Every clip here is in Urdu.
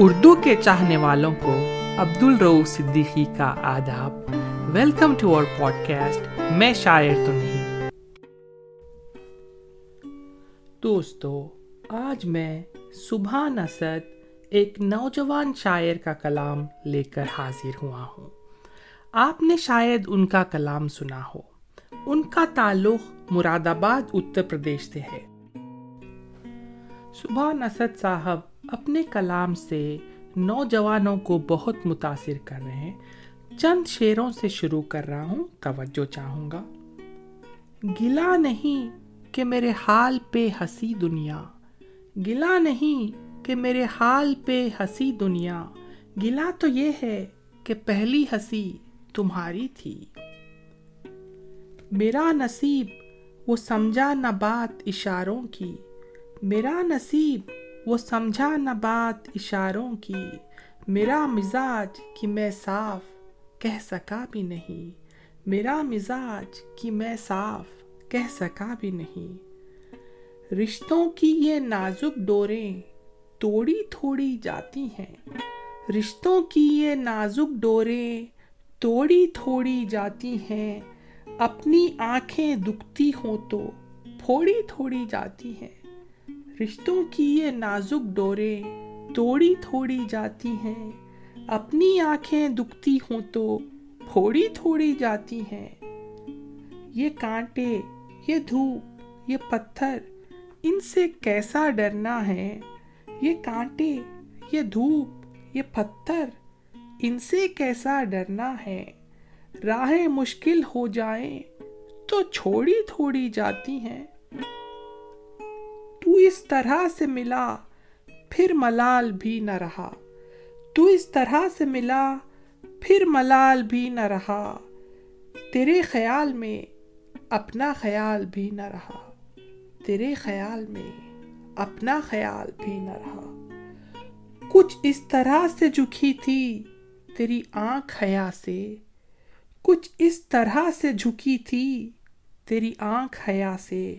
اردو کے چاہنے والوں کو عبد الرو صدیقی کا آداب۔ Welcome to our podcast میں شاعر تو نہیں۔ دوستو، آج میں صبح نسد ایک نوجوان شاعر کا کلام لے کر حاضر ہوا ہوں۔ آپ نے شاید ان کا کلام سنا ہو۔ ان کا تعلق مراد آباد، اتر پردیش سے ہے۔ صبح نسد صاحب اپنے کلام سے نوجوانوں کو بہت متاثر کر رہے ہیں۔ چند شعروں سے شروع کر رہا ہوں، توجہ چاہوں گا۔ گلا نہیں کہ میرے حال پہ ہنسی دنیا۔ گلا نہیں کہ میرے حال پہ ہنسی دنیا۔ گلا تو یہ ہے کہ پہلی ہنسی تمہاری تھی۔ میرا نصیب، وہ سمجھا نہ بات اشاروں کی۔ میرا نصیب وہ سمجھا نہ بات اشاروں کی۔ میرا مزاج کہ میں صاف کہہ سکا بھی نہیں۔ میرا مزاج کہ میں صاف کہہ سکا بھی نہیں۔ رشتوں کی یہ نازک ڈوریں توڑی تھوڑی جاتی ہیں۔ رشتوں کی یہ نازک ڈوریں توڑی تھوڑی جاتی ہیں۔ اپنی آنکھیں دکھتی ہوں تو پھوڑی تھوڑی جاتی ہیں۔ رشتوں کی یہ نازک ڈورے توڑی تھوڑی جاتی ہیں۔ اپنی آنکھیں دکھتی ہوں تو پھوڑی تھوڑی جاتی ہیں۔ یہ کانٹے، یہ دھوپ، یہ پتھر، ان سے کیسا ڈرنا ہے؟ یہ کانٹے، یہ دھوپ، یہ پتھر، ان سے کیسا ڈرنا ہے؟ راہیں مشکل ہو جائیں تو چھوڑی تھوڑی جاتی ہیں۔ تو اس طرح سے ملا، پھر ملال بھی نہ رہا۔ تو اس طرح سے ملا، پھر ملال بھی نہ رہا۔ تیرے خیال میں اپنا خیال بھی نہ رہا۔ تیرے خیال میں اپنا خیال بھی نہ رہا۔ کچھ اس طرح سے جھکی تھی تیری آنکھ حیا سے۔ کچھ اس طرح سے جھکی تھی تیری آنکھ حیا سے۔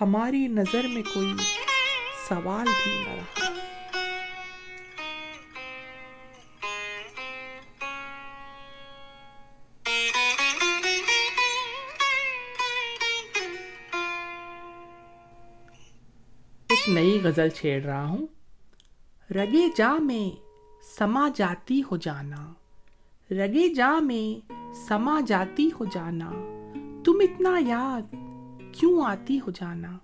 ہماری نظر میں کوئی سوال بھی نہ رہا۔ ایک نئی غزل چھیڑ رہا ہوں۔ رگے جا میں سما جاتی ہو جانا۔ رگے جا میں سما جاتی ہو جانا۔ تم اتنا یاد کیوں آتی ہو جانا؟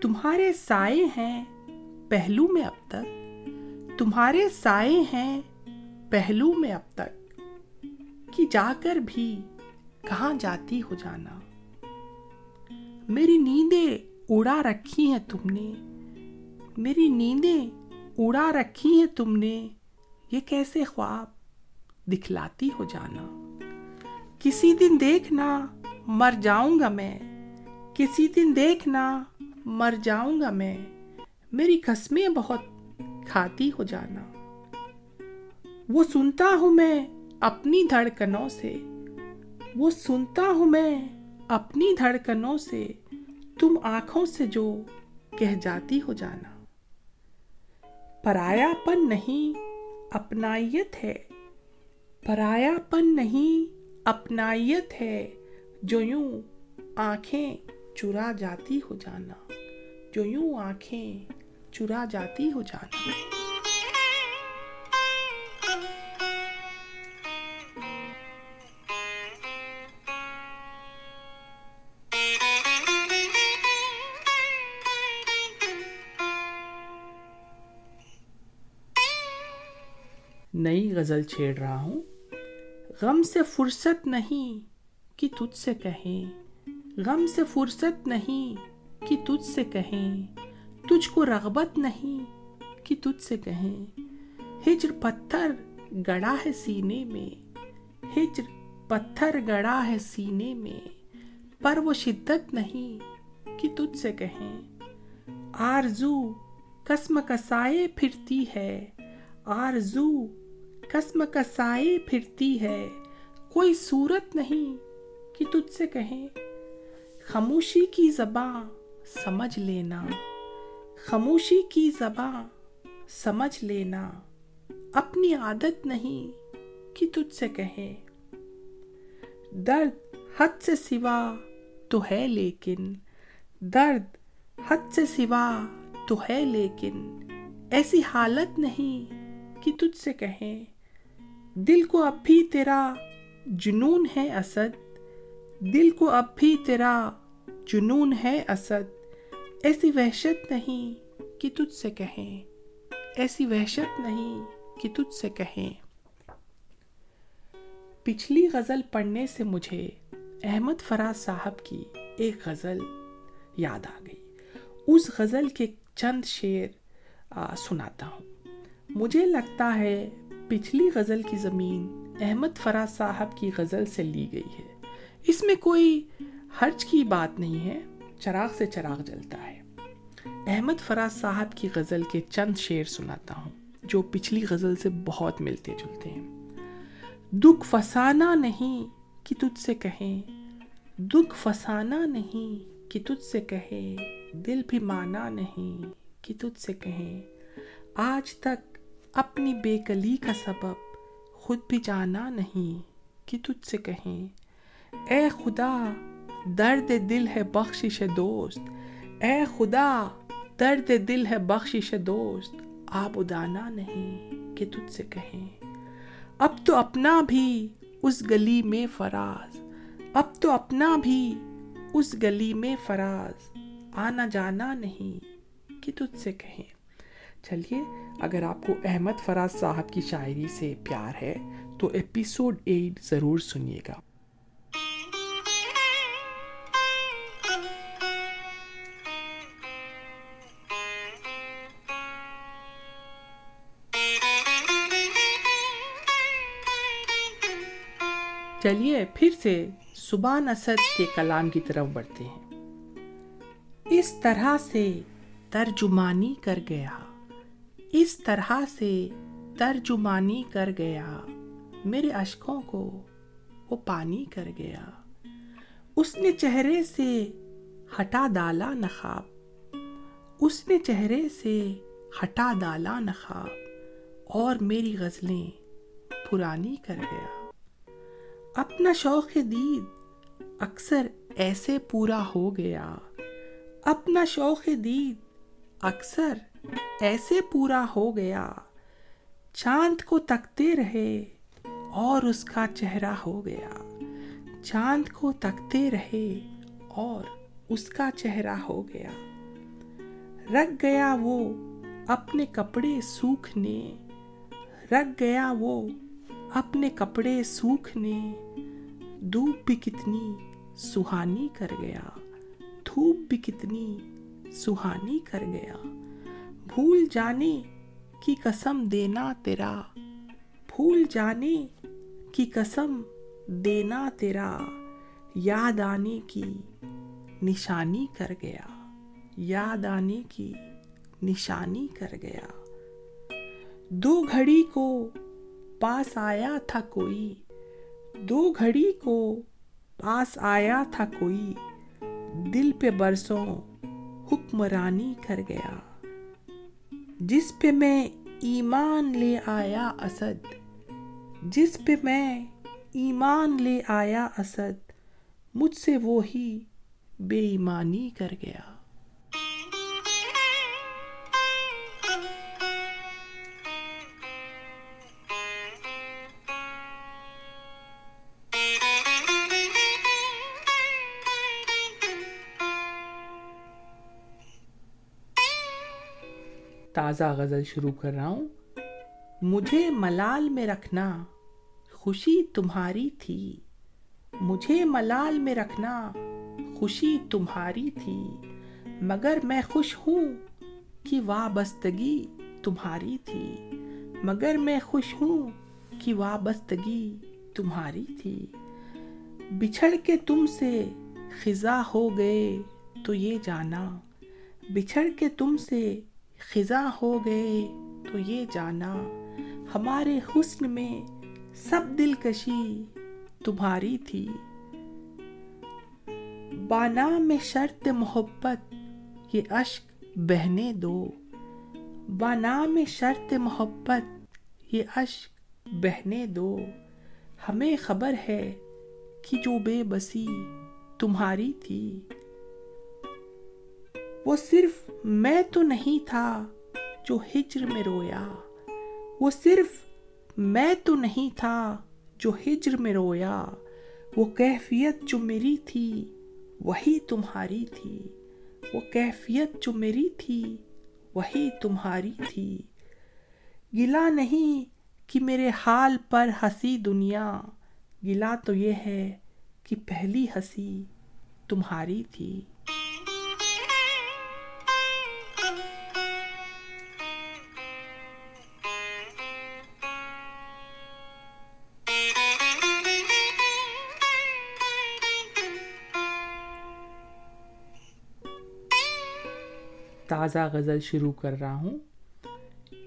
تمہارے سائے ہیں پہلو میں اب تک۔ تمہارے سائے ہیں پہلو میں اب تک۔ کہ جا کر بھی کہاں جاتی ہو جانا؟ میری نیندیں اڑا رکھی ہیں تم نے۔ میری نیندیں اڑا رکھی ہیں تم نے۔ یہ کیسے خواب دکھلاتی ہو جانا؟ کسی دن دیکھنا مر جاؤں گا میں۔ کسی دن دیکھنا مر جاؤں گا میں۔ میری قسمیں بہت کھاتی ہو جانا۔ وہ سنتا ہوں میں اپنی دھڑکنوں سے۔ وہ سنتا ہوں میں اپنی دھڑکنوں سے۔ تم آنکھوں سے جو کہہ جاتی ہو جانا۔ پرایا پن نہیں اپنائیت ہے۔ پرایا پن نہیں اپنائیت ہے۔ جو یوں آنکھیں چرا جاتی ہو جانا جو یوں آنکھیں چرا جاتی ہو جانا نئی غزل چھیڑ رہا ہوں غم سے فرصت نہیں کہ تجھ سے کہیں۔ غم سے فرصت نہیں کہ تجھ سے کہیں۔ تجھ کو رغبت نہیں کہ تجھ سے کہیں۔ ہجر پتھر گڑا ہے سینے میں۔ ہجر پتھر گڑا ہے سینے میں۔ پر وہ شدت نہیں کہ تجھ سے کہیں۔ آرزو قسم کسائے پھرتی ہے۔ آرزو قسم کسائے پھرتی ہے۔ کوئی صورت نہیں کہ تجھ سے کہیں، خاموشی کی زباں سمجھ لینا، خاموشی کی زباں سمجھ لینا، اپنی عادت نہیں کہ تجھ سے کہیں۔ درد حد سے سوا تو ہے لیکن، درد حد سے سوا تو ہے لیکن، ایسی حالت نہیں کہ تجھ سے کہیں۔ دل کو اب بھی تیرا جنون ہے اسد دل کو اب بھی تیرا جنون ہے اسد۔ ایسی وحشت نہیں کہ تجھ سے کہیں۔ ایسی وحشت نہیں کہ تجھ سے کہیں۔ پچھلی غزل پڑھنے سے مجھے احمد فراز صاحب کی ایک غزل یاد آ گئی۔ اس غزل کے چند شعر سناتا ہوں۔ مجھے لگتا ہے پچھلی غزل کی زمین احمد فراز صاحب کی غزل سے لی گئی ہے۔ اس میں کوئی حرج کی بات نہیں ہے، چراغ سے چراغ جلتا ہے۔ احمد فراز صاحب کی غزل کے چند شعر سناتا ہوں، جو پچھلی غزل سے بہت ملتے جلتے ہیں۔ دکھ فسانا نہیں کہ تجھ سے کہیں دکھ فسانا نہیں کہ تجھ سے کہیں دل بھی مانا نہیں کہ تجھ سے کہیں آج تک اپنی بے کلی کا سبب خود بھی جانا نہیں کہ تجھ سے کہیں۔ اے خدا، درد دل ہے بخشش دوست۔ اے خدا، درد دل ہے بخشش دوست۔ آپ ادانا نہیں کہ تجھ سے کہیں۔ اب تو اپنا بھی اس گلی میں فراز۔ اب تو اپنا بھی اس گلی میں فراز۔ آنا جانا نہیں کہ تجھ سے کہیں۔ چلیے، اگر آپ کو احمد فراز صاحب کی شاعری سے پیار ہے تو ایپیسوڈ ایٹ ضرور سنیے گا۔ چلیے، پھر سے سبان اسد کے کلام کی طرف بڑھتے ہیں۔ اس طرح سے ترجمانی کر گیا۔ اس طرح سے ترجمانی کر گیا۔ میرے اشکوں کو وہ پانی کر گیا۔ اس نے چہرے سے ہٹا ڈالا نخاب اس نے چہرے سے ہٹا ڈالا نخاب اور میری غزلیں پرانی کر گیا۔ اپنا شوق دید، اکثر ایسے پورا ہو گیا۔ اپنا شوق دید، اکثر ایسے پورا ہو گیا۔ چاند کو تکتے رہے اور اس کا چہرہ ہو گیا۔ چاند کو تکتے رہے اور اس کا چہرہ ہو گیا۔ رکھ گیا وہ اپنے کپڑے سوکھنے۔ رکھ گیا وہ اپنے کپڑے سوکھنے۔ دھوپ بھی کتنی سہانی کر گیا دھوپ بھی کتنی سہانی کر گیا بھول جانے کی قسم دینا تیرا بھول جانے کی قسم دینا تیرا یاد آنے کی نشانی کر گیا یاد آنے کی نشانی کر گیا دو گھڑی کو پاس آیا تھا کوئی دو گھڑی کو پاس آیا تھا کوئی، دل پہ برسوں حکمرانی کر گیا۔ جس پہ میں ایمان لے آیا اسد، جس پہ میں ایمان لے آیا اسد، مجھ سے وہی بے ایمانی کر گیا۔ تازہ غزل شروع کر رہا ہوں۔ مجھے ملال میں رکھنا خوشی تمہاری تھی۔ مجھے ملال میں رکھنا خوشی تمہاری تھی۔ مگر میں خوش ہوں کہ وابستگی تمہاری تھی۔ مگر میں خوش ہوں کہ وابستگی تمہاری تھی۔ بچھڑ کے تم سے خزاں ہو گئے تو یہ جانا۔ بچھڑ کے تم سے خزاں ہو گئے تو یہ جانا ہمارے حسن میں سب دلکشی تمہاری تھی۔ بانا میں شرط محبت، یہ اشک بہنے دو۔ بانام شرط محبت، یہ اشک بہنے دو۔ ہمیں خبر ہے کہ جو بے بسی تمہاری تھی۔ وہ صرف میں تو نہیں تھا جو ہجر میں رویا۔ وہ صرف میں تو نہیں تھا جو ہجر میں رویا۔ وہ کیفیت جو میری تھی وہی تمہاری تھی۔ وہ کیفیت جو میری تھی وہی تمہاری تھی۔ گلا نہیں کہ میرے حال پر ہنسی دنیا۔ گلا تو یہ ہے کہ پہلی ہنسی تمہاری تھی۔ تازہ غزل شروع کر رہا ہوں۔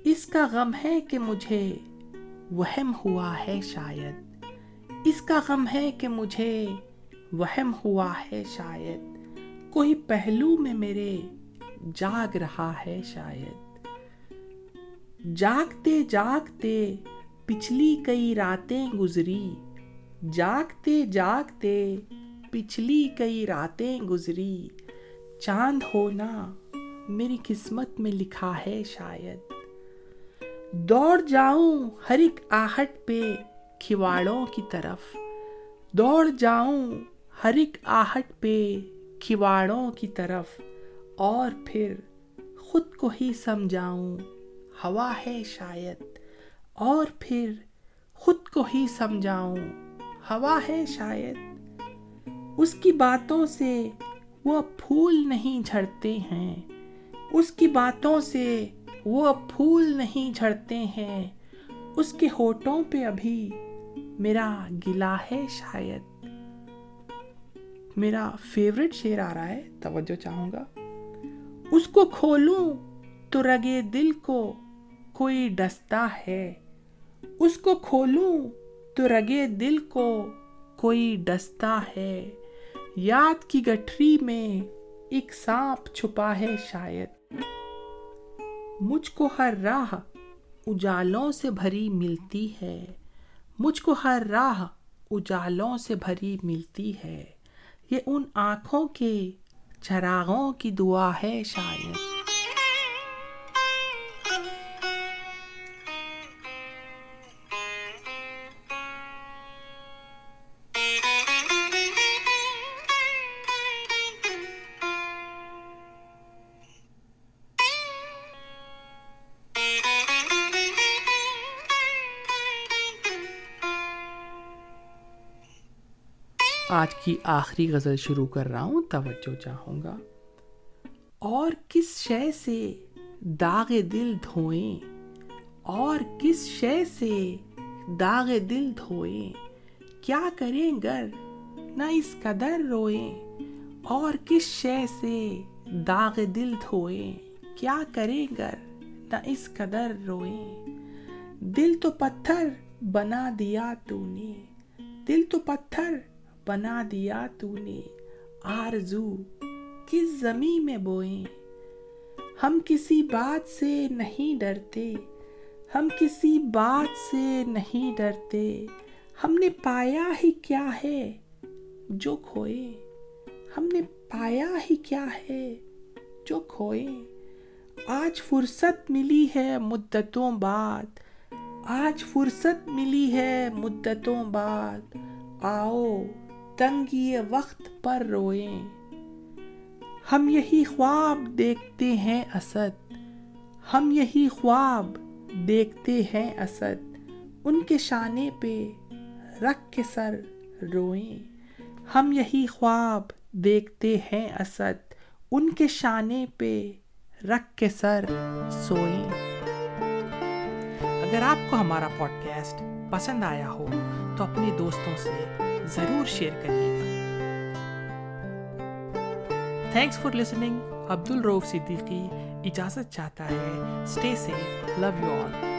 اس کا غم ہے کہ مجھے وہم ہوا ہے شاید۔ اس کا غم ہے کہ مجھے وہم ہوا ہے شاید۔ کوئی پہلو میں میرے جاگ رہا ہے شاید۔ جاگتے جاگتے پچھلی کئی راتیں گزری۔ جاگتے جاگتے پچھلی کئی راتیں گزری۔ چاند ہونا میری قسمت میں لکھا ہے شاید۔ دوڑ جاؤں ہر ایک آہٹ پہ کھواڑوں کی طرف۔ دوڑ جاؤں ہر ایک آہٹ پہ کھواڑوں کی طرف۔ اور پھر خود کو ہی سمجھاؤں ہوا ہے شاید۔ اور پھر خود کو ہی سمجھاؤں ہوا ہے شاید۔ اس کی باتوں سے وہ پھول نہیں جھڑتے ہیں۔ اس کی باتوں سے وہ اب پھول نہیں جھڑتے ہیں۔ اس کے ہوٹوں پہ ابھی میرا گلا ہے شاید۔ میرا فیوریٹ شیر آ رہا ہے، توجہ چاہوں گا۔ اس کو کھولوں تو رگے دل کو کوئی ڈستا ہے۔ اس کو کھولوں تو رگے دل کو کوئی ڈستا ہے۔ یاد کی گٹھری میں ایک سانپ چھپا ہے شاید۔ مجھ کو ہر راہ اجالوں سے بھری ملتی ہے۔ مجھ کو ہر راہ اجالوں سے بھری ملتی ہے۔ یہ ان آنکھوں کے چراغوں کی دعا ہے شاید۔ آج کی آخری غزل شروع کر رہا ہوں، توجہ چاہوں گا۔ اور کس شے سے داغ دل دھوئیں؟ اور کس شے سے داغ دل دھوئیں؟ کیا کریں گر نہ اس قدر روئیں؟ اور کس شے سے داغ دل دھوئیں؟ کیا کریں گر نہ اس قدر روئیں؟ دل تو پتھر بنا دیا تو نے، دل تو پتھر بنا دیا تو نے آرزو، کس زمین میں بوئیں؟ ہم کسی بات سے نہیں ڈرتے۔ ہم کسی بات سے نہیں ڈرتے۔ ہم نے پایا ہی کیا ہے جو کھوئے ہم نے پایا ہی کیا ہے جو کھوئے آج فرصت ملی ہے مدتوں بعد۔ آج فرصت ملی ہے مدتوں بعد۔ آؤ۔ تنگی وقت پر روئیں۔ ہم یہی خواب دیکھتے ہیں اسد۔ ہم یہی خواب دیکھتے ہیں اسد۔ ان کے شانے پہ رکھ کے سر روئیں۔ ہم یہی خواب دیکھتے ہیں اسد۔ ان کے شانے پہ رکھ کے سر سوئیں۔ اگر آپ کو ہمارا پوڈ کاسٹ پسند آیا ہو تو اپنے دوستوں سے ضرور شیئر کریے گا۔ تھینکس فار لسننگ عبد الروف صدیقی اجازت چاہتا ہے۔ Stay safe love you all